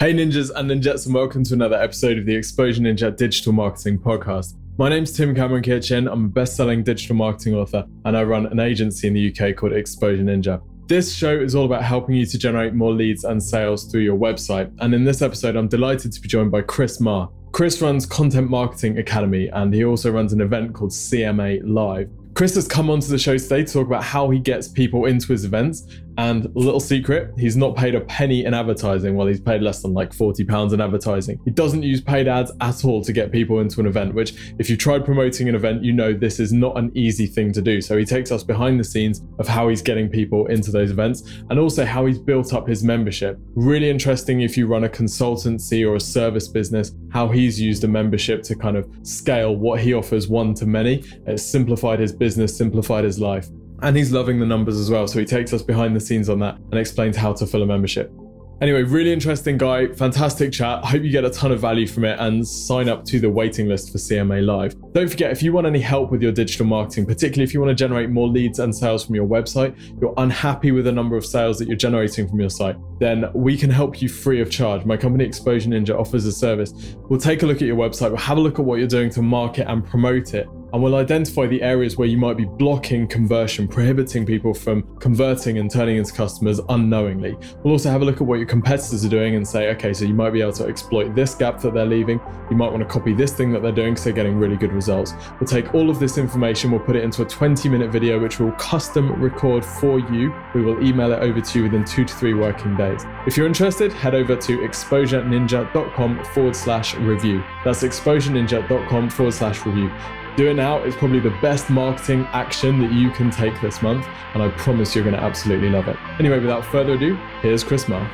Hey ninjas and ninjas and welcome to another episode of the Exposure Ninja Digital Marketing Podcast. My name's Tim Cameron Kitchen. I'm a best-selling digital marketing author and I run an agency in the UK called Exposure Ninja. This show is all about helping you to generate more leads and sales through your website. And in this episode, I'm delighted to be joined by Chris Marr. Chris runs Content Marketing Academy and he also runs an event called CMA Live. Chris has come onto the show today to talk about how he gets people into his events and little secret, he's not paid a penny in advertising. Well, he's paid less than like 40 pounds in advertising. He doesn't use paid ads at all to get people into an event, which if you tried promoting an event, you know this is not an easy thing to do. So he takes us behind the scenes of how he's getting people into those events and also how he's built up his membership. Really interesting if you run a consultancy or a service business, how he's used a membership to kind of scale what he offers one to many. It's simplified his business, simplified his life. And he's loving the numbers as well. So he takes us behind the scenes on that and explains how to fill a membership. Anyway, really interesting guy, fantastic chat. I hope you get a ton of value from it and sign up to the waiting list for CMA Live. Don't forget, if you want any help with your digital marketing, particularly if you want to generate more leads and sales from your website, you're unhappy with the number of sales that you're generating from your site, then we can help you free of charge. My company, Exposure Ninja, offers a service. We'll take a look at your website, we'll have a look at what you're doing to market and promote it and we'll identify the areas where you might be blocking conversion, prohibiting people from converting and turning into customers unknowingly. We'll also have a look at what your competitors are doing and say, okay, so you might be able to exploit this gap that they're leaving. You might want to copy this thing that they're doing because they're getting really good results. We'll take all of this information, we'll put it into a 20 minute video, which we'll custom record for you. We will email it over to you within two to three working days. If you're interested, head over to exposureninja.com forward slash review. That's exposureninja.com forward slash review. Do it now. It's probably the best marketing action that you can take this month, and I promise you're going to absolutely love it. Anyway, without further ado, here's Chris Marr.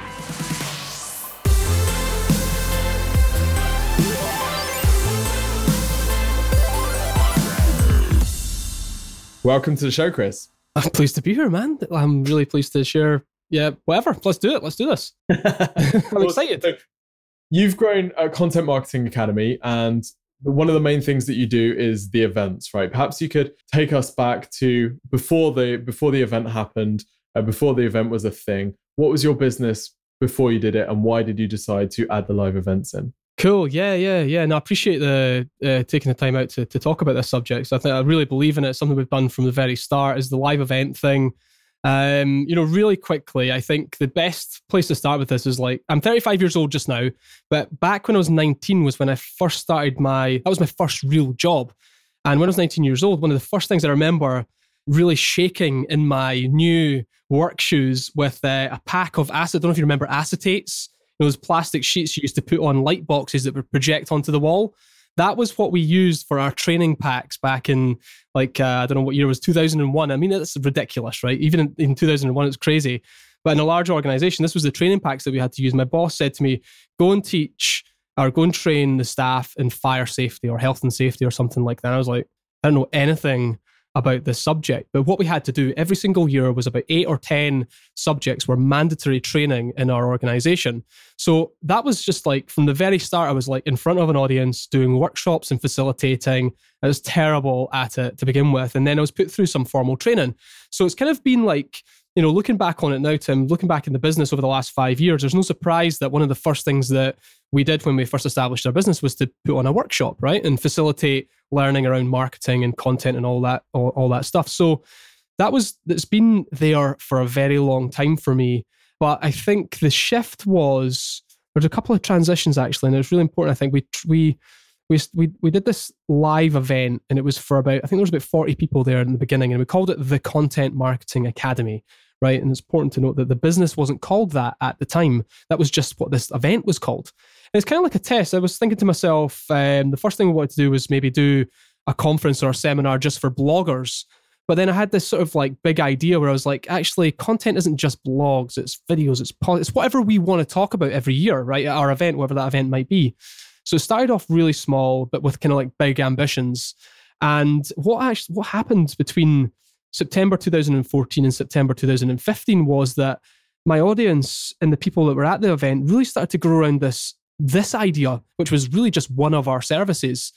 Welcome to the show, Chris. I'm pleased to be here, man. I'm really pleased to share. Yeah, whatever. Let's do it. Let's do this. I'm excited. You've grown a content marketing academy, and one of the main things that you do is the events, right? Perhaps you could take us back to before the before the event happened, uh, before the event was a thing. What was your business before you did it, and why did you decide to add the live events in? Cool. Yeah, yeah, yeah. And I appreciate the uh, taking the time out to, to talk about this subject. So I think I really believe in it. Something we've done from the very start is the live event thing. Um, you know, really quickly, I think the best place to start with this is like I'm 35 years old just now, but back when I was 19 was when I first started my that was my first real job. And when I was 19 years old, one of the first things I remember really shaking in my new work shoes with uh, a pack of acid. I don't know if you remember acetates, those plastic sheets you used to put on light boxes that would project onto the wall that was what we used for our training packs back in like uh, I don't know what year it was 2001. I mean it's ridiculous, right? Even in, in 2001 it's crazy. But in a large organization, this was the training packs that we had to use. My boss said to me, "Go and teach or go and train the staff in fire safety or health and safety or something like that." I was like, I don't know anything about this subject. But what we had to do every single year was about eight or 10 subjects were mandatory training in our organization. So that was just like from the very start, I was like in front of an audience doing workshops and facilitating. I was terrible at it to begin with. And then I was put through some formal training. So it's kind of been like, you know, looking back on it now, Tim, looking back in the business over the last five years, there's no surprise that one of the first things that we did when we first established our business was to put on a workshop, right, and facilitate learning around marketing and content and all that, all, all that stuff. So that was that's been there for a very long time for me. But I think the shift was there's a couple of transitions actually, and it was really important. I think we we we we we did this live event, and it was for about I think there was about forty people there in the beginning, and we called it the Content Marketing Academy right? And it's important to note that the business wasn't called that at the time. That was just what this event was called. And it's kind of like a test. I was thinking to myself, um, the first thing I wanted to do was maybe do a conference or a seminar just for bloggers. But then I had this sort of like big idea where I was like, actually, content isn't just blogs, it's videos, it's it's whatever we want to talk about every year, right? At our event, whatever that event might be. So it started off really small, but with kind of like big ambitions. And what actually what happened between September 2014 and September 2015 was that my audience and the people that were at the event really started to grow around this this idea, which was really just one of our services.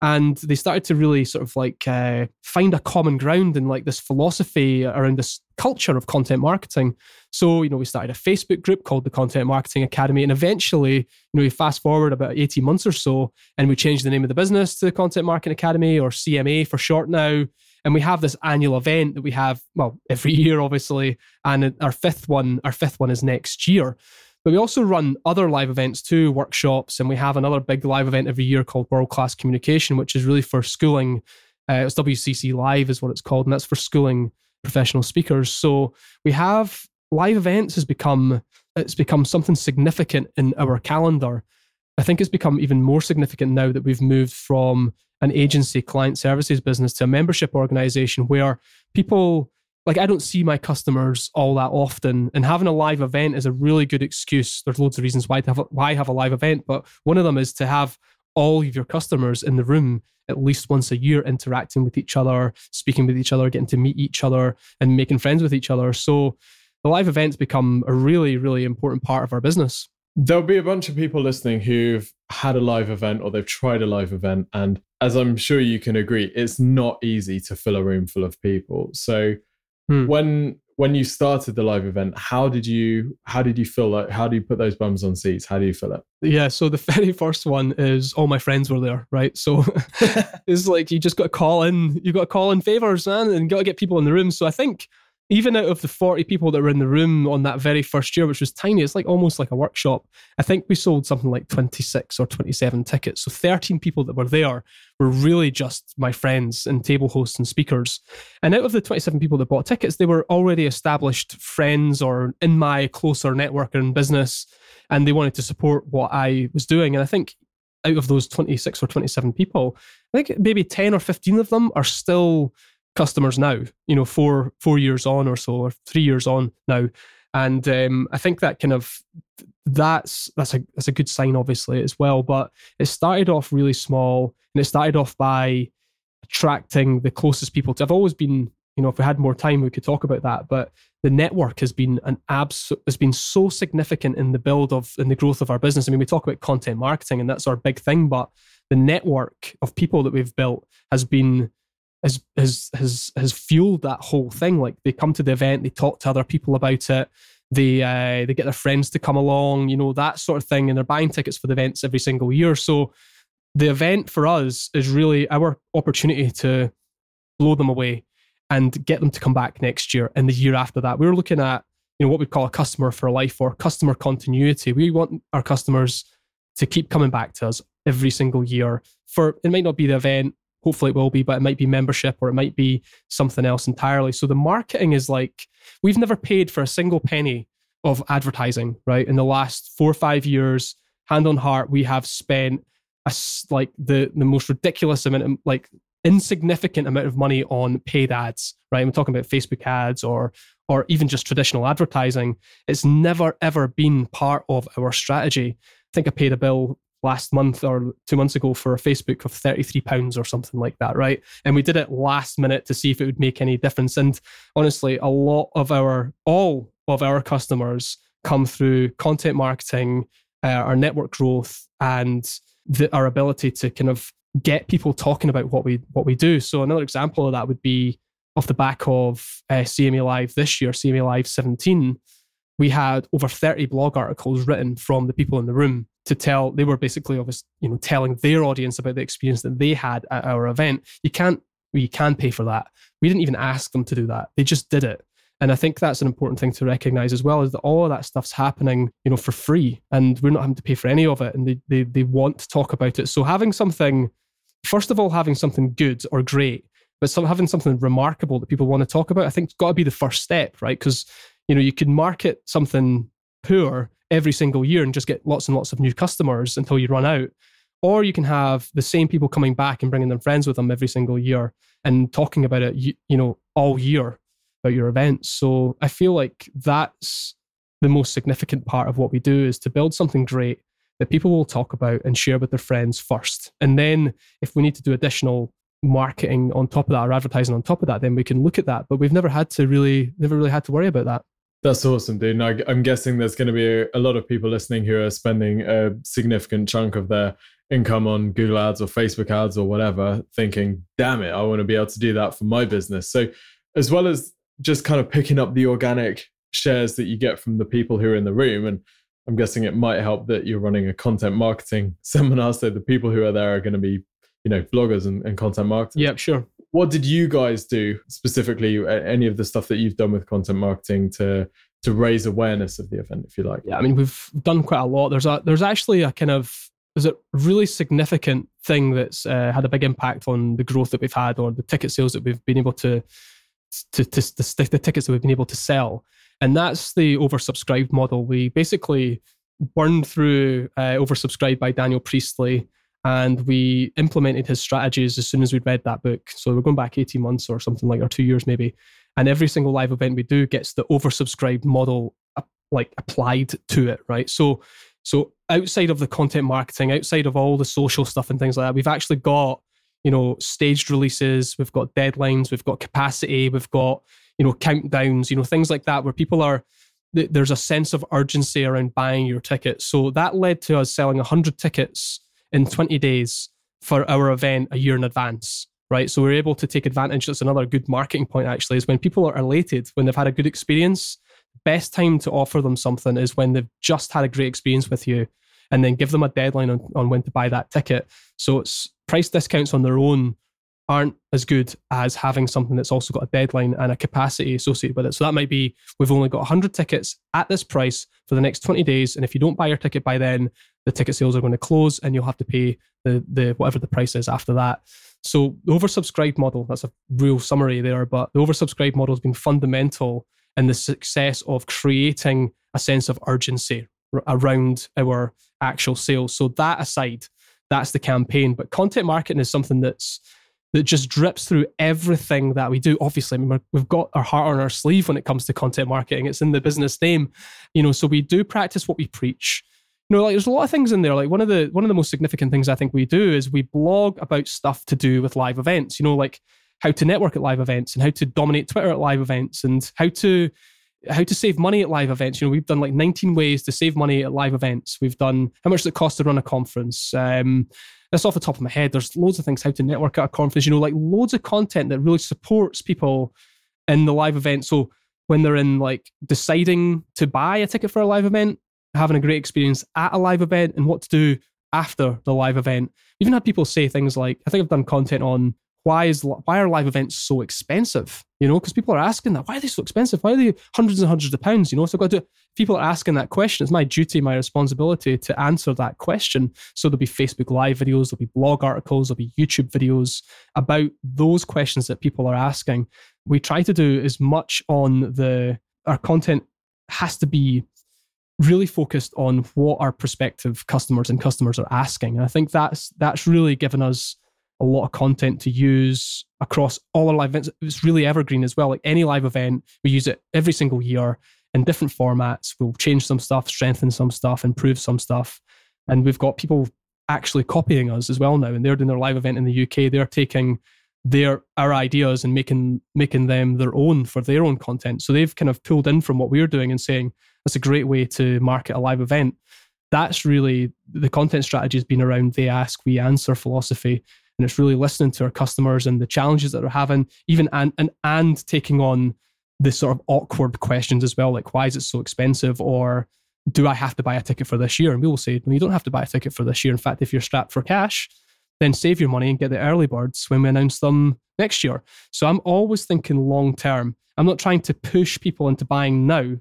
and they started to really sort of like uh, find a common ground in like this philosophy around this culture of content marketing. So, you know, we started a Facebook group called the Content Marketing Academy. And eventually, you know, we fast forward about 18 months or so, and we changed the name of the business to the Content Marketing Academy or CMA for short now. And we have this annual event that we have, well, every year, obviously. And our fifth one, our fifth one is next year. But we also run other live events too, workshops, and we have another big live event every year called World Class Communication, which is really for schooling. Uh, it's WCC Live is what it's called, and that's for schooling professional speakers. So we have live events has become it's become something significant in our calendar. I think it's become even more significant now that we've moved from an agency client services business to a membership organization where people like I don't see my customers all that often, and having a live event is a really good excuse. There's loads of reasons why to have a, why have a live event, but one of them is to have all of your customers in the room at least once a year, interacting with each other, speaking with each other, getting to meet each other, and making friends with each other. So the live events become a really, really important part of our business. There'll be a bunch of people listening who've had a live event or they've tried a live event. And as I'm sure you can agree, it's not easy to fill a room full of people. So Hmm. When when you started the live event, how did you how did you fill like how do you put those bums on seats? How do you fill it? Yeah, so the very first one is all my friends were there, right? So it's like you just got to call in, you got to call in favors, man, and got to get people in the room. So I think even out of the 40 people that were in the room on that very first year, which was tiny, it's like almost like a workshop. I think we sold something like 26 or 27 tickets. So 13 people that were there were really just my friends and table hosts and speakers. And out of the 27 people that bought tickets, they were already established friends or in my closer network and business. And they wanted to support what I was doing. And I think out of those 26 or 27 people, I think maybe 10 or 15 of them are still customers now, you know, four four years on or so, or three years on now. And um, I think that kind of that's that's a that's a good sign, obviously, as well. But it started off really small, and it started off by attracting the closest people to. I've always been, you know, if we had more time, we could talk about that. But the network has been an abs has been so significant in the build of in the growth of our business. I mean, we talk about content marketing, and that's our big thing, but the network of people that we've built has been has has has has fueled that whole thing. Like they come to the event, they talk to other people about it, they uh, they get their friends to come along, you know that sort of thing, and they're buying tickets for the events every single year. So the event for us is really our opportunity to blow them away and get them to come back next year and the year after that. We we're looking at you know what we call a customer for life or customer continuity. We want our customers to keep coming back to us every single year. For it might not be the event hopefully it will be, but it might be membership or it might be something else entirely. So the marketing is like we've never paid for a single penny of advertising, right? In the last four or five years, hand on heart, we have spent a, like the the most ridiculous amount, of, like insignificant amount of money on paid ads, right? I'm talking about Facebook ads or or even just traditional advertising. It's never ever been part of our strategy. I think I paid a bill last month or two months ago for a Facebook of 33 pounds or something like that, right? And we did it last minute to see if it would make any difference. And honestly, a lot of our, all of our customers come through content marketing, uh, our network growth, and the, our ability to kind of get people talking about what we what we do. So another example of that would be off the back of uh, CMA Live this year, CMA Live 17. We had over 30 blog articles written from the people in the room to tell they were basically obviously you know telling their audience about the experience that they had at our event you can't you can pay for that. We didn't even ask them to do that. They just did it. And i think that's an important thing to recognize as well is that all of that stuff's happening you know for free and we're not having to pay for any of it and they, they, they want to talk about it. So having something first of all having something good or great but some, having something remarkable that people want to talk about i think it's got to be the first step right? Because you know you can market something poor every single year and just get lots and lots of new customers until you run out. Or you can have the same people coming back and bringing them friends with them every single year and talking about it, you, you know, all year about your events. So I feel like that's the most significant part of what we do is to build something great that people will talk about and share with their friends first. And then if we need to do additional marketing on top of that or advertising on top of that, then we can look at that. But we've never had to really, never really had to worry about that. That's awesome, dude. And I, am guessing there's going to be a, a, lot of people listening who are spending a significant chunk of their income on Google ads or Facebook ads or whatever, thinking, damn it, I want to be able to do that for my business. So, as well as just kind of picking up the organic shares that you get from the people who are in the room, and I'm guessing it might help that you're running a content marketing seminar. So, the people who are there are going to be, you know, bloggers and, and content marketers. Yep, sure. What did you guys do specifically? Any of the stuff that you've done with content marketing to to raise awareness of the event, if you like? Yeah, I mean, we've done quite a lot. There's a there's actually a kind of there's a really significant thing that's uh, had a big impact on the growth that we've had or the ticket sales that we've been able to to, to, to the tickets that we've been able to sell and that's the oversubscribed model we basically burned through uh, oversubscribed by daniel priestley and we implemented his strategies as soon as we'd read that book so we're going back 18 months or something like or two years maybe and every single live event we do gets the oversubscribed model like applied to it right so so outside of the content marketing, outside of all the social stuff and things like that, we've actually got, you know, staged releases, we've got deadlines, we've got capacity, we've got, you know, countdowns, you know, things like that where people are there's a sense of urgency around buying your ticket. So that led to us selling 100 tickets in 20 days for our event a year in advance, right? So we're able to take advantage. That's another good marketing point, actually, is when people are elated, when they've had a good experience, best time to offer them something is when they've just had a great experience with you and then give them a deadline on, on when to buy that ticket. So it's price discounts on their own aren't as good as having something that's also got a deadline and a capacity associated with it. So that might be we've only got 100 tickets at this price for the next 20 days. And if you don't buy your ticket by then, the ticket sales are going to close and you'll have to pay the, the whatever the price is after that. So the oversubscribed model, that's a real summary there, but the oversubscribed model has been fundamental in the success of creating a sense of urgency around our actual sales. So that aside, that's the campaign. But content marketing is something that's that just drips through everything that we do. Obviously, I mean, we've got our heart on our sleeve when it comes to content marketing. It's in the business name, you know. So we do practice what we preach. Know, like there's a lot of things in there. Like one of the one of the most significant things I think we do is we blog about stuff to do with live events. You know, like how to network at live events and how to dominate Twitter at live events and how to how to save money at live events. You know, we've done like 19 ways to save money at live events. We've done how much does it cost to run a conference. Um, that's off the top of my head. There's loads of things how to network at a conference. You know, like loads of content that really supports people in the live event. So when they're in like deciding to buy a ticket for a live event, having a great experience at a live event, and what to do after the live event. Even had people say things like, I think I've done content on why is why are live events so expensive? You know, because people are asking that. Why are they so expensive? Why are they hundreds and hundreds of pounds? You know, so I've got to. People are asking that question. It's my duty, my responsibility to answer that question. So there'll be Facebook Live videos, there'll be blog articles, there'll be YouTube videos about those questions that people are asking. We try to do as much on the our content has to be really focused on what our prospective customers and customers are asking. And I think that's that's really given us a lot of content to use across all our live events. It's really evergreen as well. Like any live event, we use it every single year in different formats. We'll change some stuff, strengthen some stuff, improve some stuff. And we've got people actually copying us as well now. And they're doing their live event in the UK. They're taking their our ideas and making making them their own for their own content. So they've kind of pulled in from what we're doing and saying that's a great way to market a live event. That's really the content strategy has been around they ask, we answer philosophy and it's really listening to our customers and the challenges that they're having, even and and and taking on the sort of awkward questions as well, like why is it so expensive or do I have to buy a ticket for this year? And we will say, no, you don't have to buy a ticket for this year. In fact, if you're strapped for cash, then save your money and get the early birds when we announce them next year. So I'm always thinking long term. I'm not trying to push people into buying now.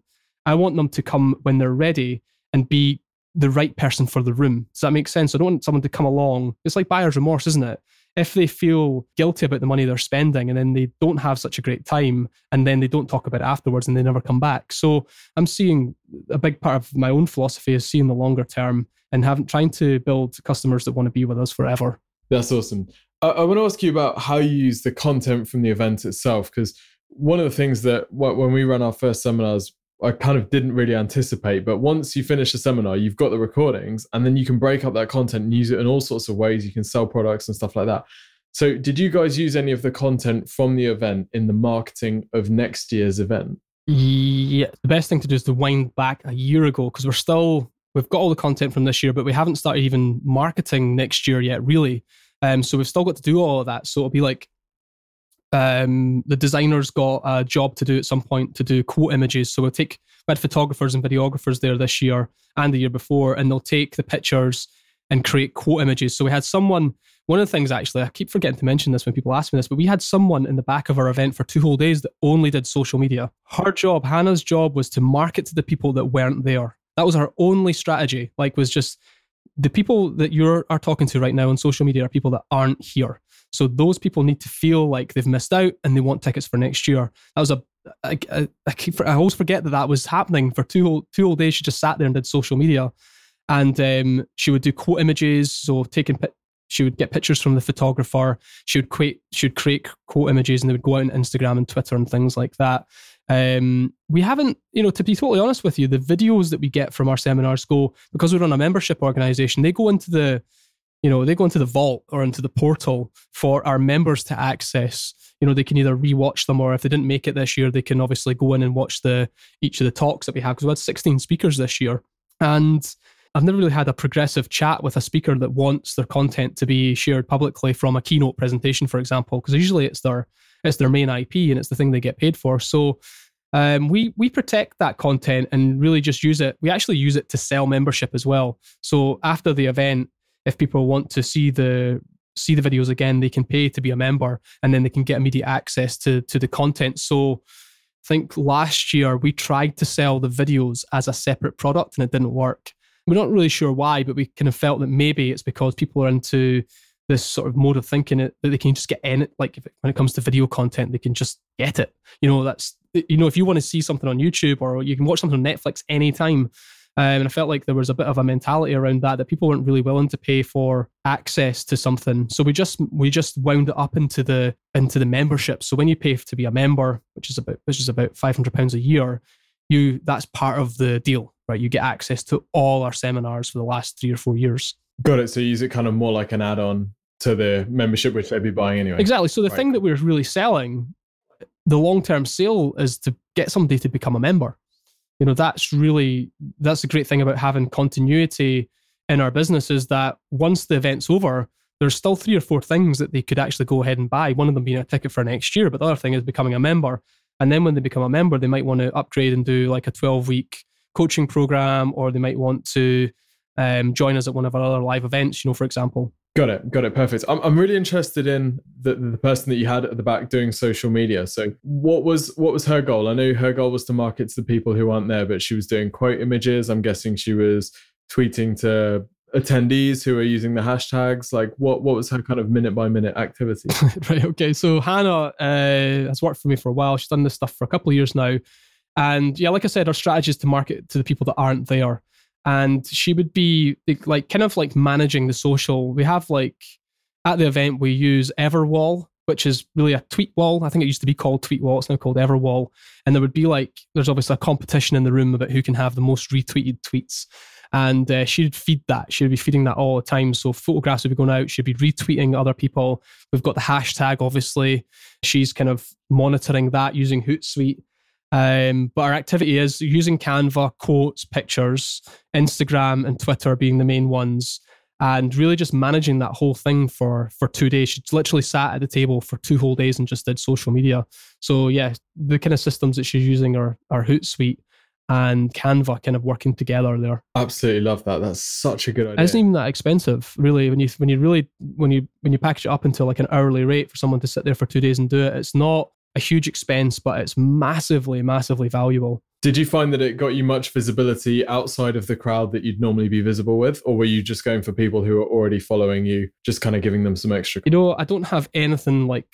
I want them to come when they're ready and be the right person for the room. Does that make sense? I don't want someone to come along. It's like buyer's remorse, isn't it? If they feel guilty about the money they're spending and then they don't have such a great time and then they don't talk about it afterwards and they never come back. So I'm seeing a big part of my own philosophy is seeing the longer term and having trying to build customers that want to be with us forever. That's awesome. I, I want to ask you about how you use the content from the event itself because one of the things that when we run our first seminars I kind of didn't really anticipate. But once you finish a seminar, you've got the recordings, and then you can break up that content and use it in all sorts of ways. You can sell products and stuff like that. So, did you guys use any of the content from the event in the marketing of next year's event? Yeah, the best thing to do is to wind back a year ago because we're still we've got all the content from this year, but we haven't started even marketing next year yet, really. Um, so we've still got to do all of that. So it'll be like um, the designers got a job to do at some point to do quote images. So we'll take we had photographers and videographers there this year and the year before, and they'll take the pictures and create quote images. So we had someone. One of the things, actually, I keep forgetting to mention this when people ask me this, but we had someone in the back of our event for two whole days that only did social media. Her job, Hannah's job, was to market to the people that weren't there. That was her only strategy. Like, was just the people that you are talking to right now on social media are people that aren't here. So those people need to feel like they've missed out and they want tickets for next year. That was a I, I, I, keep, I always forget that that was happening for two whole, two whole days. She just sat there and did social media, and um, she would do quote images. So taking she would get pictures from the photographer. She would create she would create quote images, and they would go out on Instagram and Twitter and things like that. Um, we haven't, you know, to be totally honest with you, the videos that we get from our seminars go because we're run a membership organization. They go into the you know they go into the vault or into the portal for our members to access you know they can either rewatch them or if they didn't make it this year they can obviously go in and watch the each of the talks that we have because we had 16 speakers this year and i've never really had a progressive chat with a speaker that wants their content to be shared publicly from a keynote presentation for example because usually it's their it's their main ip and it's the thing they get paid for so um, we we protect that content and really just use it. We actually use it to sell membership as well. So after the event, if people want to see the see the videos again, they can pay to be a member, and then they can get immediate access to to the content. So, I think last year we tried to sell the videos as a separate product, and it didn't work. We're not really sure why, but we kind of felt that maybe it's because people are into this sort of mode of thinking that they can just get in it. Like if, when it comes to video content, they can just get it. You know, that's you know, if you want to see something on YouTube or you can watch something on Netflix anytime, um, and I felt like there was a bit of a mentality around that that people weren't really willing to pay for access to something. So we just we just wound it up into the into the membership. So when you pay to be a member, which is about which is about five hundred pounds a year, you that's part of the deal, right? You get access to all our seminars for the last three or four years. Got it. So you use it kind of more like an add-on to the membership, which they'd be buying anyway. Exactly. So the right. thing that we're really selling, the long-term sale, is to get somebody to become a member you know that's really that's the great thing about having continuity in our business is that once the event's over there's still three or four things that they could actually go ahead and buy one of them being a ticket for next year but the other thing is becoming a member and then when they become a member they might want to upgrade and do like a 12 week coaching program or they might want to um, join us at one of our other live events you know for example Got it. Got it. Perfect. I'm, I'm really interested in the, the person that you had at the back doing social media. So what was what was her goal? I know her goal was to market to the people who aren't there, but she was doing quote images. I'm guessing she was tweeting to attendees who are using the hashtags. Like what what was her kind of minute by minute activity? right. Okay. So Hannah uh, has worked for me for a while. She's done this stuff for a couple of years now. And yeah, like I said, our strategy is to market to the people that aren't there and she would be like kind of like managing the social. We have like at the event we use Everwall, which is really a tweet wall. I think it used to be called Tweet Wall. It's now called Everwall. And there would be like there's obviously a competition in the room about who can have the most retweeted tweets. And uh, she'd feed that. She'd be feeding that all the time. So photographs would be going out. She'd be retweeting other people. We've got the hashtag, obviously. She's kind of monitoring that using Hootsuite. Um, but our activity is using Canva, quotes, pictures, Instagram, and Twitter being the main ones, and really just managing that whole thing for for two days. She literally sat at the table for two whole days and just did social media. So yeah, the kind of systems that she's using are are Hootsuite and Canva kind of working together there. Absolutely love that. That's such a good idea. It isn't even that expensive, really. When you when you really when you when you package it up into like an hourly rate for someone to sit there for two days and do it, it's not a huge expense, but it's massively, massively valuable. Did you find that it got you much visibility outside of the crowd that you'd normally be visible with? Or were you just going for people who are already following you, just kind of giving them some extra? You know, I don't have anything like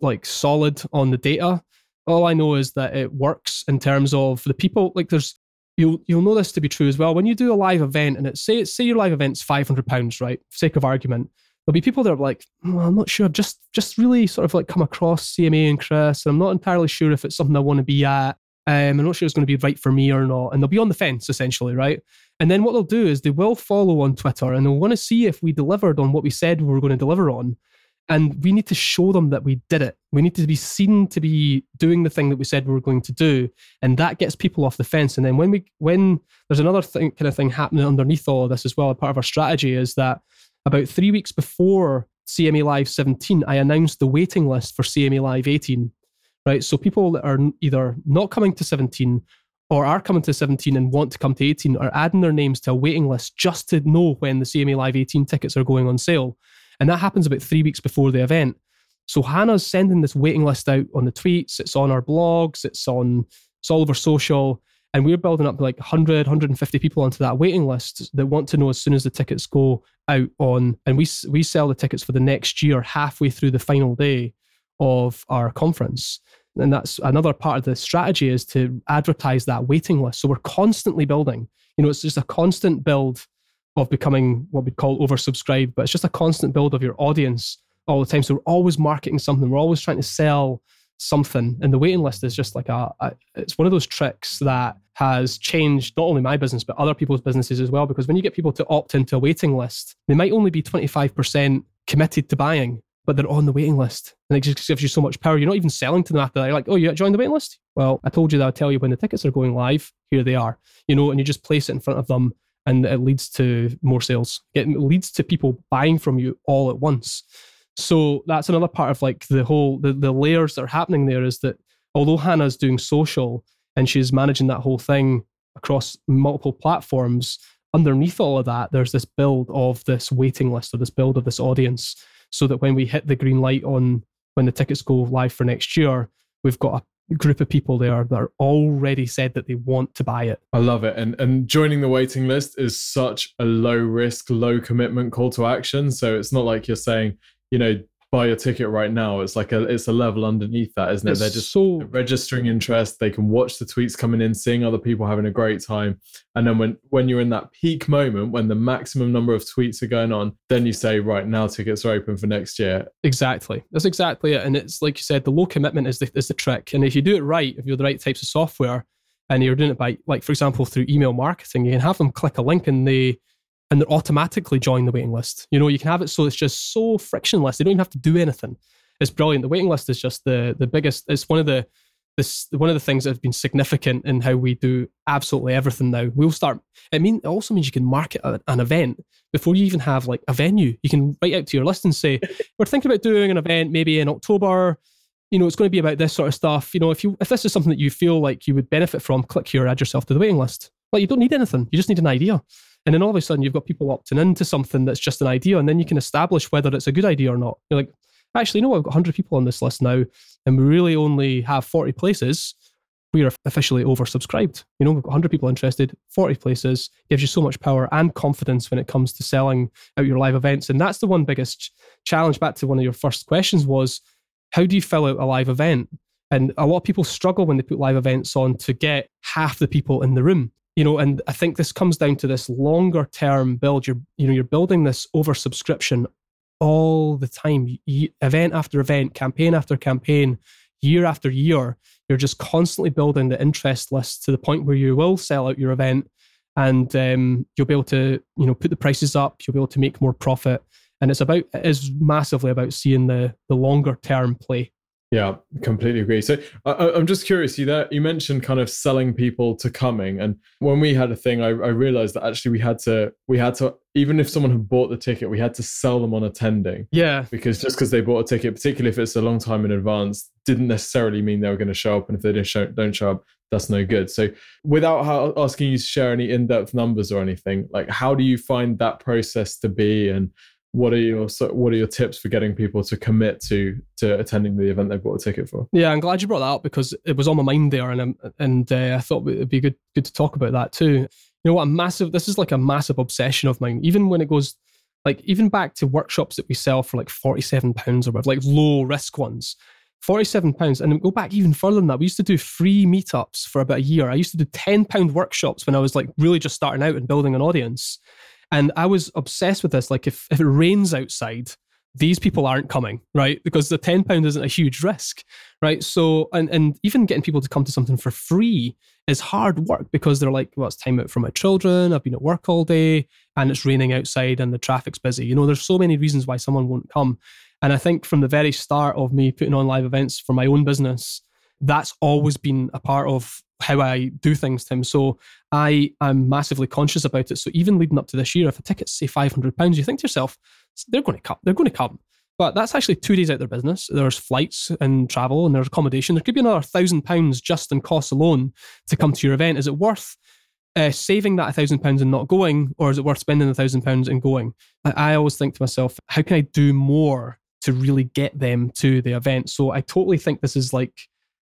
like solid on the data. All I know is that it works in terms of the people. Like, there's you'll you'll know this to be true as well. When you do a live event, and it's say say your live event's five hundred pounds, right? For sake of argument, there'll be people that are like, well, I'm not sure. I've just just really sort of like come across CMA and Chris, and I'm not entirely sure if it's something I want to be at. Um, I'm not sure it's going to be right for me or not. And they'll be on the fence essentially, right? And then what they'll do is they will follow on Twitter and they'll want to see if we delivered on what we said we were going to deliver on. and we need to show them that we did it. We need to be seen to be doing the thing that we said we were going to do, and that gets people off the fence. And then when we when there's another thing kind of thing happening underneath all of this as well, a part of our strategy is that about three weeks before CMA Live 17, I announced the waiting list for CMA Live 18. Right, so people that are either not coming to 17 or are coming to 17 and want to come to 18 are adding their names to a waiting list just to know when the CMA Live 18 tickets are going on sale. And that happens about three weeks before the event. So Hannah's sending this waiting list out on the tweets, it's on our blogs, it's on it's all over social. And we're building up like 100, 150 people onto that waiting list that want to know as soon as the tickets go out on. And we, we sell the tickets for the next year halfway through the final day of our conference. And that's another part of the strategy is to advertise that waiting list. So we're constantly building. You know, it's just a constant build of becoming what we'd call oversubscribed, but it's just a constant build of your audience all the time. So we're always marketing something. We're always trying to sell something. And the waiting list is just like a, a, it's one of those tricks that has changed not only my business, but other people's businesses as well. Because when you get people to opt into a waiting list, they might only be 25% committed to buying, but they're on the waiting list. And it just gives you so much power. You're not even selling to them after that. You're like, oh, you joined the waiting list? Well, I told you that I'll tell you when the tickets are going live. Here they are. You know, and you just place it in front of them and it leads to more sales. It leads to people buying from you all at once. So that's another part of like the whole the, the layers that are happening there is that although Hannah's doing social and she's managing that whole thing across multiple platforms, underneath all of that, there's this build of this waiting list or this build of this audience. So that when we hit the green light on when the tickets go live for next year, we've got a group of people there that are already said that they want to buy it. I love it. And and joining the waiting list is such a low risk, low commitment call to action. So it's not like you're saying, you know, buy your ticket right now. It's like a it's a level underneath that, isn't it? It's They're just so registering interest. They can watch the tweets coming in, seeing other people having a great time. And then when when you're in that peak moment, when the maximum number of tweets are going on, then you say, right now tickets are open for next year. Exactly. That's exactly it. And it's like you said, the low commitment is the is the trick. And if you do it right, if you're the right types of software and you're doing it by like for example through email marketing, you can have them click a link and they and they're automatically join the waiting list. You know, you can have it so it's just so frictionless. They don't even have to do anything. It's brilliant. The waiting list is just the the biggest. It's one of the this one of the things that have been significant in how we do absolutely everything now. We'll start. It mean it also means you can market a, an event before you even have like a venue. You can write out to your list and say, "We're thinking about doing an event maybe in October." You know, it's going to be about this sort of stuff. You know, if you if this is something that you feel like you would benefit from, click here, add yourself to the waiting list. Like you don't need anything. You just need an idea. And then all of a sudden, you've got people opting into something that's just an idea, and then you can establish whether it's a good idea or not. You're like, actually, no, I've got 100 people on this list now, and we really only have 40 places. We are officially oversubscribed. You know, we've got 100 people interested, 40 places gives you so much power and confidence when it comes to selling out your live events. And that's the one biggest challenge. Back to one of your first questions was, how do you fill out a live event? And a lot of people struggle when they put live events on to get half the people in the room you know and i think this comes down to this longer term build. You're you know you're building this oversubscription all the time. Event after event campaign after campaign year after year you're just constantly building the interest list to the point where you will sell out your event and um, you'll be able to you know put the prices up you'll be able to make more profit. And it's about it is massively about seeing the the longer term play yeah, completely agree. So I, am just curious. You that you mentioned kind of selling people to coming, and when we had a thing, I, I, realized that actually we had to we had to even if someone had bought the ticket, we had to sell them on attending. Yeah, because just because they bought a ticket, particularly if it's a long time in advance, didn't necessarily mean they were going to show up. And if they didn't show don't show up, that's no good. So without asking you to share any in depth numbers or anything, like how do you find that process to be and what are your what are your tips for getting people to commit to to attending the event they bought a ticket for? Yeah, I'm glad you brought that up because it was on my mind there, and um, and uh, I thought it'd be good good to talk about that too. You know what? A massive. This is like a massive obsession of mine. Even when it goes like even back to workshops that we sell for like forty seven pounds or whatever, like low risk ones. 47 pounds and go back even further than that we used to do free meetups for about a year i used to do 10 pound workshops when i was like really just starting out and building an audience and I was obsessed with this. Like, if, if it rains outside, these people aren't coming, right? Because the £10 isn't a huge risk, right? So, and, and even getting people to come to something for free is hard work because they're like, well, it's time out for my children. I've been at work all day and it's raining outside and the traffic's busy. You know, there's so many reasons why someone won't come. And I think from the very start of me putting on live events for my own business, that's always been a part of how I do things, Tim. So I am massively conscious about it. So even leading up to this year, if a ticket's say five hundred pounds, you think to yourself, they're going to come. They're going to come. But that's actually two days out of their business. There's flights and travel and there's accommodation. There could be another thousand pounds just in costs alone to come to your event. Is it worth uh, saving that thousand pounds and not going, or is it worth spending a thousand pounds and going? I, I always think to myself, how can I do more to really get them to the event? So I totally think this is like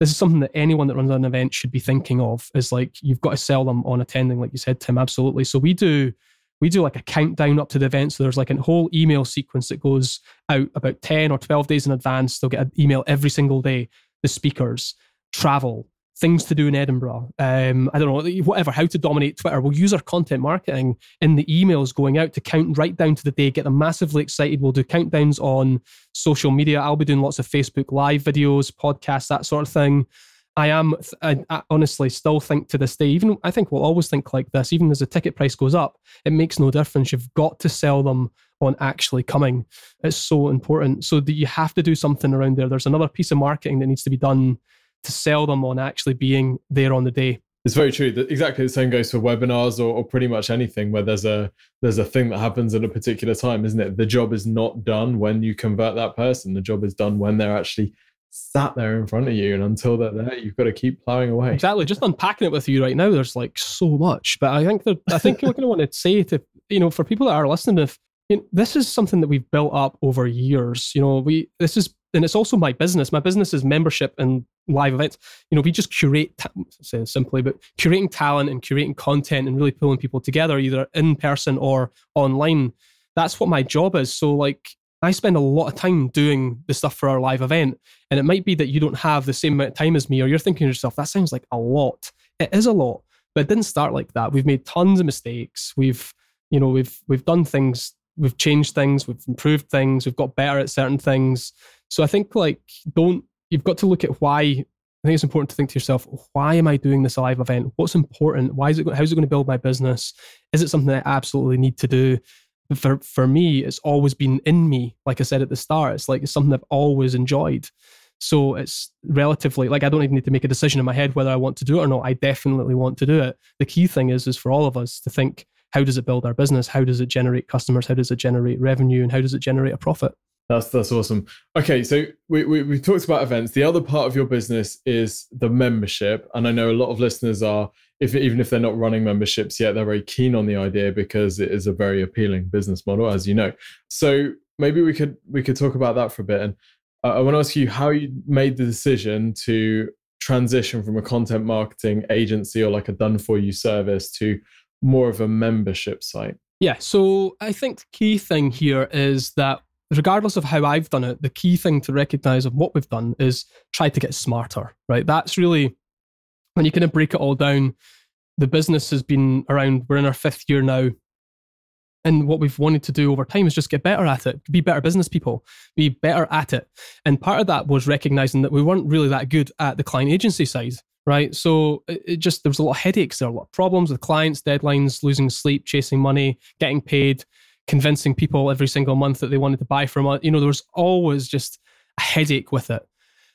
this is something that anyone that runs an event should be thinking of. Is like you've got to sell them on attending, like you said, Tim. Absolutely. So we do we do like a countdown up to the event. So there's like a whole email sequence that goes out about 10 or 12 days in advance. They'll get an email every single day. The speakers, travel, things to do in Edinburgh. Um, I don't know, whatever, how to dominate Twitter. We'll use our content marketing in the emails going out to count right down to the day, get them massively excited. We'll do countdowns on social media. I'll be doing lots of Facebook live videos, podcasts, that sort of thing. I am, I, I, honestly still think to this day, even I think we'll always think like this, even as the ticket price goes up, it makes no difference. You've got to sell them on actually coming. It's so important. So that you have to do something around there. There's another piece of marketing that needs to be done to sell them on actually being there on the day. It's very true. Exactly the same goes for webinars or, or, pretty much anything where there's a there's a thing that happens at a particular time, isn't it? The job is not done when you convert that person. The job is done when they're actually sat there in front of you and until they're there you've got to keep plowing away exactly just unpacking it with you right now there's like so much but i think that i think you're going to want to say to you know for people that are listening if you know, this is something that we've built up over years you know we this is and it's also my business my business is membership and live events you know we just curate say simply but curating talent and curating content and really pulling people together either in person or online that's what my job is so like I spend a lot of time doing the stuff for our live event. And it might be that you don't have the same amount of time as me, or you're thinking to yourself, that sounds like a lot. It is a lot, but it didn't start like that. We've made tons of mistakes. We've, you know, we've we've done things, we've changed things, we've improved things, we've got better at certain things. So I think like don't you've got to look at why I think it's important to think to yourself, why am I doing this live event? What's important? Why is it? How's it going to build my business? Is it something I absolutely need to do? for for me, it's always been in me. Like I said at the start, it's like it's something I've always enjoyed. So it's relatively like I don't even need to make a decision in my head whether I want to do it or not. I definitely want to do it. The key thing is is for all of us to think how does it build our business? How does it generate customers? How does it generate revenue? And how does it generate a profit? That's that's awesome. Okay, so we, we we talked about events. The other part of your business is the membership, and I know a lot of listeners are if even if they're not running memberships yet, they're very keen on the idea because it is a very appealing business model, as you know. So maybe we could we could talk about that for a bit. And uh, I want to ask you how you made the decision to transition from a content marketing agency or like a done for you service to more of a membership site. Yeah, so I think the key thing here is that regardless of how I've done it, the key thing to recognize of what we've done is try to get smarter, right? That's really when you kind of break it all down, the business has been around, we're in our fifth year now. And what we've wanted to do over time is just get better at it, be better business people, be better at it. And part of that was recognizing that we weren't really that good at the client agency side, right? So it just, there was a lot of headaches, there were a lot of problems with clients, deadlines, losing sleep, chasing money, getting paid, convincing people every single month that they wanted to buy from us. You know, there was always just a headache with it.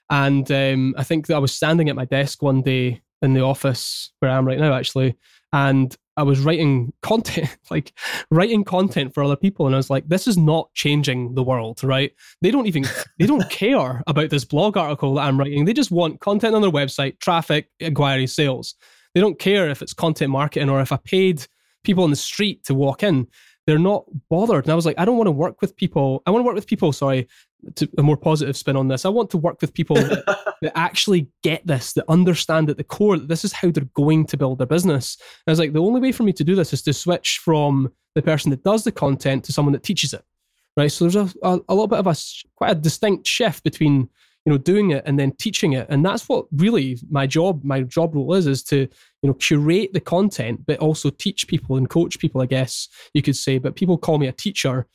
And um, I think that I was standing at my desk one day in the office where I am right now, actually. And I was writing content, like writing content for other people. And I was like, this is not changing the world, right? They don't even, they don't care about this blog article that I'm writing. They just want content on their website, traffic, inquiry, sales. They don't care if it's content marketing or if I paid people on the street to walk in. They're not bothered. And I was like, I don't want to work with people. I want to work with people, sorry, to a more positive spin on this. I want to work with people that, that, actually get this, that understand at the core that this is how they're going to build their business. And I was like, the only way for me to do this is to switch from the person that does the content to someone that teaches it. Right. So there's a, a, a little bit of a quite a distinct shift between you know doing it and then teaching it and that's what really my job my job role is is to you know curate the content but also teach people and coach people i guess you could say but people call me a teacher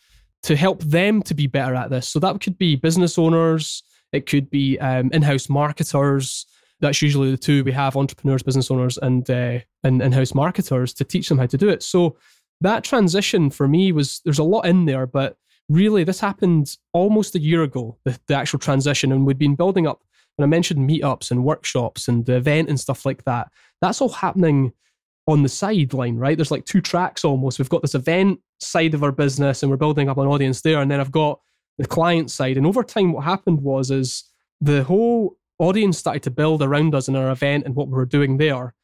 to help them to be better at this. So that could be business owners, it could be um, in-house marketers. That's usually the two we have: entrepreneurs, business owners, and uh, and in-house marketers to teach them how to do it. So that transition for me was there's a lot in there, but really, this happened almost a year ago, the, the actual transition. And we'd been building up, when I mentioned meetups and workshops and the event and stuff like that, that's all happening on the sideline, right? There's like two tracks almost. We've got this event side of our business and we're building up an audience there. And then I've got the client side. And over time, what happened was is the whole audience started to build around us in our event and what we were doing there.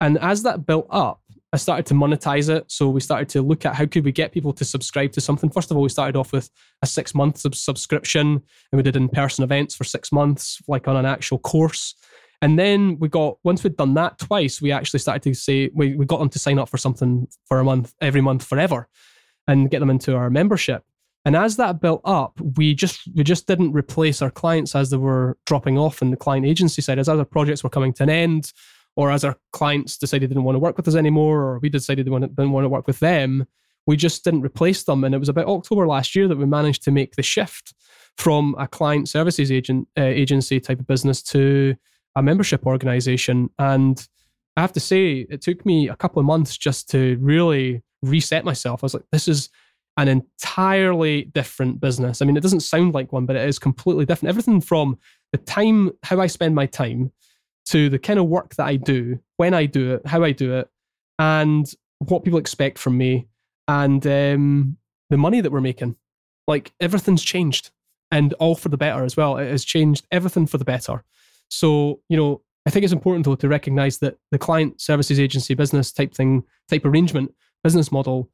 And as that built up, I started to monetize it. So we started to look at how could we get people to subscribe to something. First of all, we started off with a six month sub- subscription and we did in person events for six months, like on an actual course. And then we got, once we'd done that twice, we actually started to say, we, we got them to sign up for something for a month, every month forever and get them into our membership. And as that built up, we just we just didn't replace our clients as they were dropping off in the client agency side. As other projects were coming to an end, or as our clients decided they didn't want to work with us anymore, or we decided they didn't want to work with them, we just didn't replace them. And it was about October last year that we managed to make the shift from a client services agent uh, agency type of business to a membership organization. And I have to say, it took me a couple of months just to really reset myself. I was like, this is an entirely different business. I mean, it doesn't sound like one, but it is completely different. Everything from the time, how I spend my time, to the kind of work that I do, when I do it, how I do it, and what people expect from me, and um, the money that we're making. Like everything's changed, and all for the better as well. It has changed everything for the better. So you know, I think it's important though to recognize that the client services agency business type thing, type arrangement, business model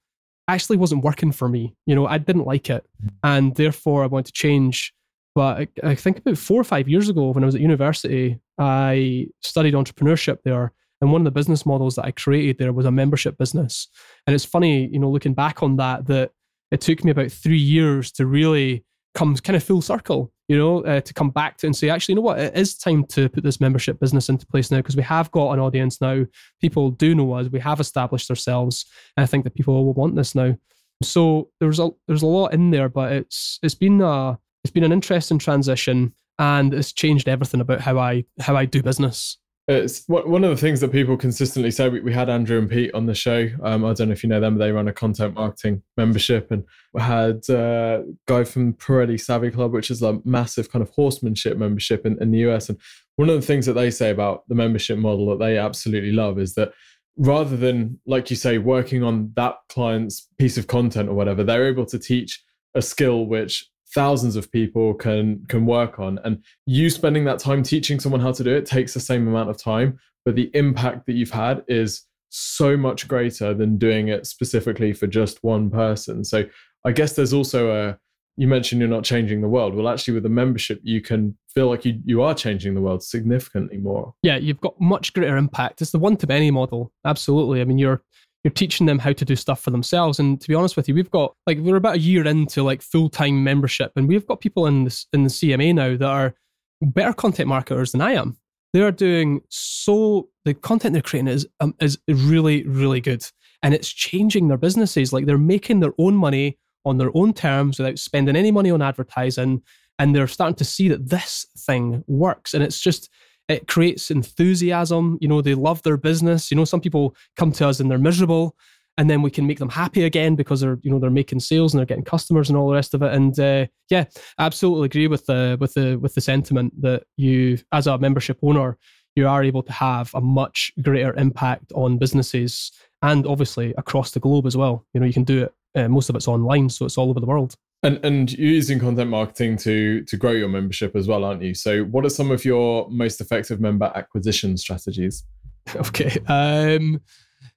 actually wasn't working for me. You know, I didn't like it, and therefore I wanted to change but I, I, think about four or five years ago, when I was at university, I studied entrepreneurship there. And one of the business models that I created there was a membership business. And it's funny, you know, looking back on that, that it took me about three years to really come kind of full circle, you know, uh, to come back to and say, actually, you know what, it is time to put this membership business into place now because we have got an audience now. People do know us. We have established ourselves. And I think that people will want this now. So there's a there's a lot in there, but it's it's been a it's been an interesting transition and it's changed everything about how I how I do business. It's one of the things that people consistently say. We, we had Andrew and Pete on the show. Um, I don't know if you know them, they run a content marketing membership, and we had a uh, guy from Parelli Savvy Club, which is a massive kind of horsemanship membership in, in the US. And one of the things that they say about the membership model that they absolutely love is that rather than, like you say, working on that client's piece of content or whatever, they're able to teach a skill which thousands of people can can work on. And you spending that time teaching someone how to do it takes the same amount of time but the impact that you've had is so much greater than doing it specifically for just one person. So i guess there's also a you mentioned you're not changing the world. Well actually with a membership you can feel like you, you are changing the world significantly more. Yeah you've got much greater impact. It's the one to many model. Absolutely. I mean you're you're teaching them how to do stuff for themselves. And to be honest with you, we've got like we're about a year into like full time membership, and we've got people in this in the CMA now that are better content marketers than I am. They are doing so the content they're creating is um, is really really good, and it's changing their businesses. Like they're making their own money on their own terms without spending any money on advertising, and they're starting to see that this thing works. And it's just it creates enthusiasm. You know, they love their business. You know, some people come to us and they're miserable, and then we can make them happy again because they're you know they're making sales and they're getting customers and all the rest of it. And uh, yeah, absolutely agree with the with the with the sentiment that you as a membership owner you are able to have a much greater impact on businesses and obviously across the globe as well. You know, you can do it. Uh, most of it's online, so it's all over the world. And and you're using content marketing to to grow your membership as well, aren't you? So what are some of your most effective member acquisition strategies? Okay. Um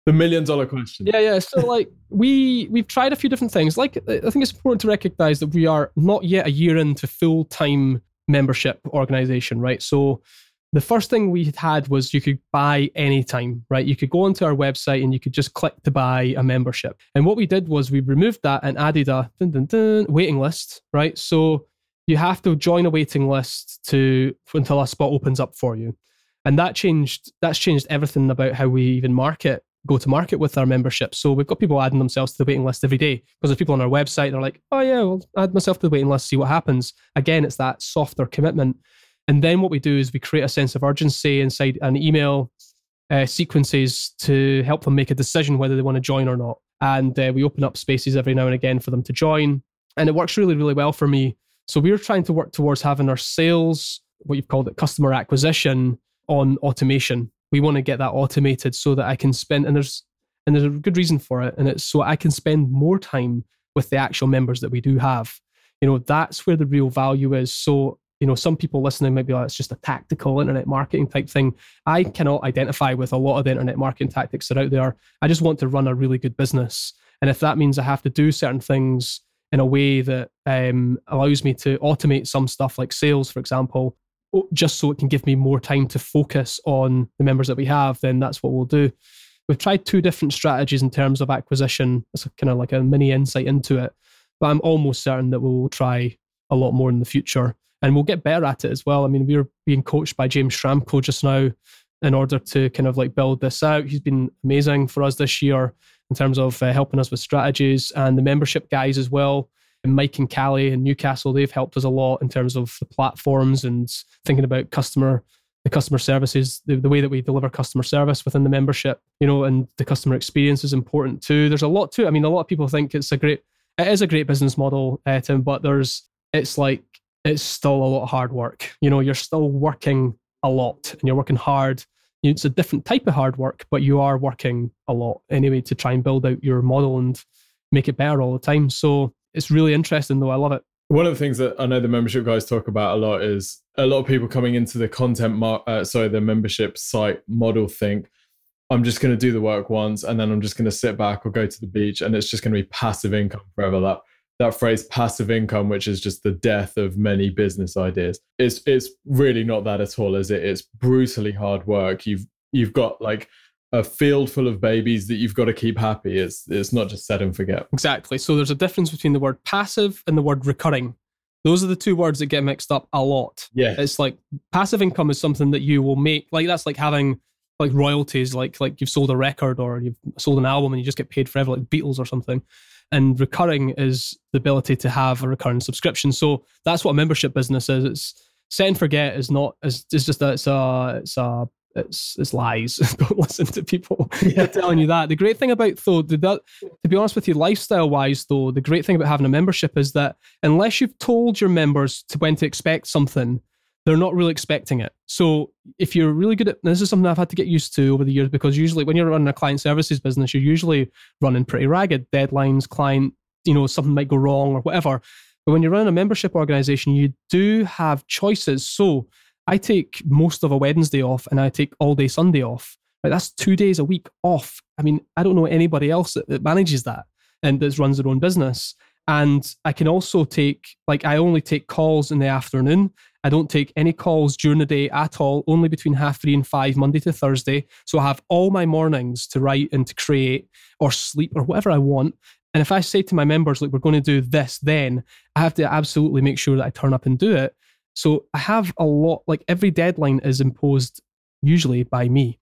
the million dollar question. Yeah, yeah. So like we we've tried a few different things. Like I think it's important to recognize that we are not yet a year into full time membership organization, right? So the first thing we had had was you could buy anytime, right? You could go onto our website and you could just click to buy a membership. And what we did was we removed that and added a dun, dun, dun, waiting list, right? So you have to join a waiting list to until a spot opens up for you. And that changed that's changed everything about how we even market go to market with our membership. So we've got people adding themselves to the waiting list every day because there's people on our website. They're like, oh yeah, I'll add myself to the waiting list, see what happens. Again, it's that softer commitment. And then what we do is we create a sense of urgency inside an email uh, sequences to help them make a decision whether they want to join or not. And uh, we open up spaces every now and again for them to join. and it works really, really well for me. So we're trying to work towards having our sales, what you've called it, customer acquisition on automation. We want to get that automated so that I can spend, and there's and there's a good reason for it, and it's so I can spend more time with the actual members that we do have. You know, that's where the real value is. So you know, some people listening might be like, it's just a tactical internet marketing type thing. I cannot identify with a lot of the internet marketing tactics that are out there. I just want to run a really good business. And if that means I have to do certain things in a way that um, allows me to automate some stuff like sales, for example, just so it can give me more time to focus on the members that we have, then that's what we'll do. We've tried two different strategies in terms of acquisition. It's kind of like a mini insight into it, but I'm almost certain that we will try a lot more in the future and we'll get better at it as well. I mean, we are being coached by James Schramko just now in order to kind of like build this out. He's been amazing for us this year in terms of uh, helping us with strategies and the membership guys as well. And Mike and Callie in Newcastle, they've helped us a lot in terms of the platforms and thinking about customer the customer services, the, the way that we deliver customer service within the membership, you know, and the customer experience is important too. There's a lot to it. I mean, a lot of people think it's a great, it is a great business model, uh, Tim, but there's, it's like it's still a lot of hard work. You know, you're still working a lot and you're working hard. It's a different type of hard work, but you are working a lot anyway to try and build out your model and make it better all the time. So it's really interesting, though. I love it. One of the things that I know the membership guys talk about a lot is a lot of people coming into the content, mar- uh, sorry, the membership site model think, I'm just going to do the work once and then I'm just going to sit back or go to the beach and it's just going to be passive income forever. That that phrase passive income, which is just the death of many business ideas. It's it's really not that at all, is it? It's brutally hard work. You've you've got like a field full of babies that you've got to keep happy. It's it's not just set and forget. Exactly. So there's a difference between the word passive and the word recurring. Those are the two words that get mixed up a lot. Yeah. It's like passive income is something that you will make like that's like having like royalties, like like you've sold a record or you've sold an album and you just get paid forever, like Beatles or something. And recurring is the ability to have a recurring subscription. So that's what a membership business is. It's set and forget is not is it's just that it's a it's a it's it's lies. Don't listen to people yeah. telling you that. The great thing about though, the, that, to be honest with you, lifestyle wise though, the great thing about having a membership is that unless you've told your members to when to expect something, they're not really expecting it. So if you're really good at this is something I've had to get used to over the years because usually when you're running a client services business, you're usually running pretty ragged deadlines, client, you know, something might go wrong or whatever. But when you're running a membership organization, you do have choices. So I take most of a Wednesday off and I take all day Sunday off. Like that's two days a week off. I mean, I don't know anybody else that, that manages that and that runs their own business. And I can also take, like, I only take calls in the afternoon. I don't take any calls during the day at all, only between half three and five, Monday to Thursday. So I have all my mornings to write and to create or sleep or whatever I want. And if I say to my members, like, we're going to do this, then I have to absolutely make sure that I turn up and do it. So I have a lot, like, every deadline is imposed usually by me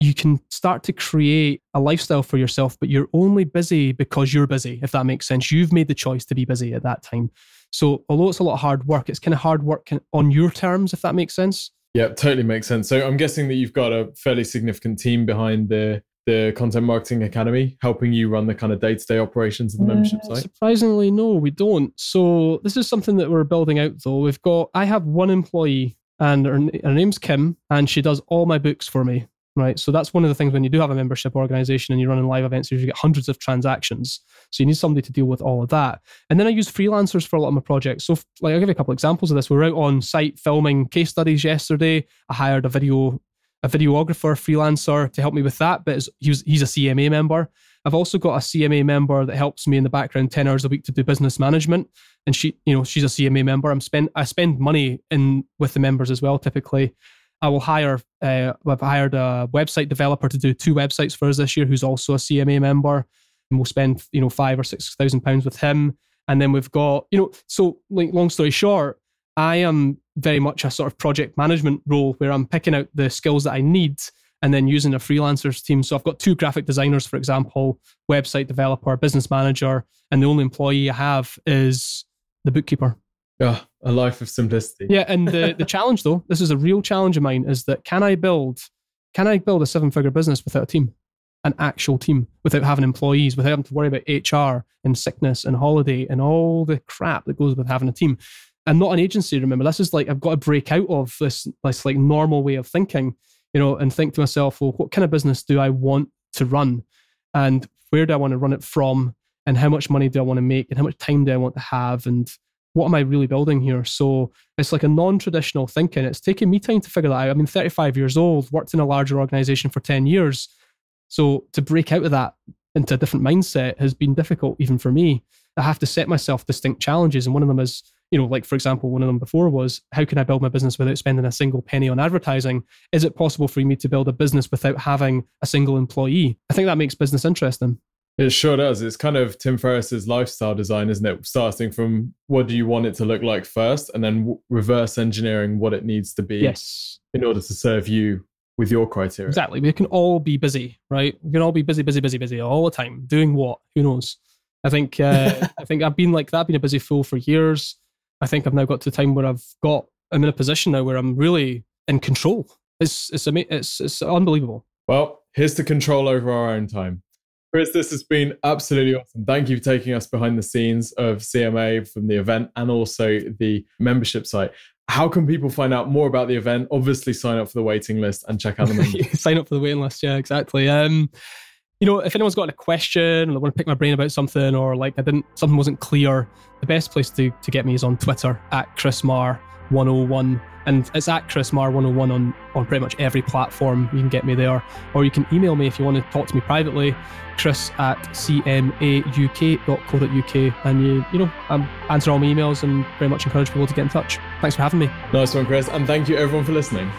you can start to create a lifestyle for yourself, but you're only busy because you're busy, if that makes sense. You've made the choice to be busy at that time. So, although it's a lot of hard work, it's kind of hard work on your terms, if that makes sense. Yeah, totally makes sense. So, I'm guessing that you've got a fairly significant team behind the the Content Marketing Academy helping you run the kind of day to day operations of the uh, membership site? Surprisingly, no, we don't. So, this is something that we're building out though. We've got, I have one employee and her, her name's Kim, and she does all my books for me right? So that's one of the things when you do have a membership organization and you're running live events, you get hundreds of transactions. So you need somebody to deal with all of that. And then I use freelancers for a lot of my projects. So like I'll give you a couple examples of this. We are out on site filming case studies yesterday. I hired a video a videographer freelancer to help me with that, but he was, he's a CMA member. I've also got a CMA member that helps me in the background 10 hours a week to do business management. And she, you know, she's a CMA member. I'm spend I spend money in with the members as well, typically. I will hire. Uh, I've hired a website developer to do two websites for us this year, who's also a CMA member, and we'll spend you know five or six thousand pounds with him. And then we've got you know. So, like, long story short, I am very much a sort of project management role where I'm picking out the skills that I need and then using a freelancers team. So I've got two graphic designers, for example, website developer, business manager, and the only employee I have is the bookkeeper. Yeah, a life of simplicity. Yeah, and the, the challenge though, this is a real challenge of mine, is that can I build can I build a seven figure business without a team? an actual team without having employees, without having to worry about HR and sickness and holiday and all the crap that goes with having a team. I'm not an agency, remember. This is like I've got to break out of this this like normal way of thinking, you know, and think to myself, well, what kind of business do I want to run? And where do I want to run it from? And how much money do I want to make? And how much time do I want to have? And what am I really building here? So it's like a non-traditional thinking. It's taken me time to figure that out. I mean, 35 years old, worked in a larger organization for 10 years. So to break out of that into a different mindset has been difficult even for me. I have to set myself distinct challenges. And one of them is, you know, like for example, one of them before was how can I build my business without spending a single penny on advertising? Is it possible for me to build a business without having a single employee? I think that makes business interesting. It sure does. It's kind of Tim Ferriss's lifestyle design, isn't it? Starting from what do you want it to look like first, and then reverse engineering what it needs to be. Yes. In order to serve you with your criteria. Exactly. We can all be busy, right? We can all be busy, busy, busy, busy all the time. Doing what? Who knows? I think uh, I think I've been like that, I've been a busy fool for years. I think I've now got to the time where I've got I'm in a position now where I'm really in control. It's it's it's it's unbelievable. Well, here's the control over our own time. Chris, this has been absolutely awesome. Thank you for taking us behind the scenes of CMA from the event and also the membership site. How can people find out more about the event? Obviously, sign up for the waiting list and check out the sign up for the waiting list. Yeah, exactly. Um, you know, if anyone's got a question or they want to pick my brain about something or like I didn't, something wasn't clear, the best place to, to get me is on Twitter at Chris Marr 101 and it's at Chris Marr 101 on, on pretty much every platform. You can get me there. Or you can email me if you want to talk to me privately, chris at cmauk.co.uk. And you, you know, I answer all my emails and very much encourage people to get in touch. Thanks for having me. Nice one, Chris. And thank you everyone for listening.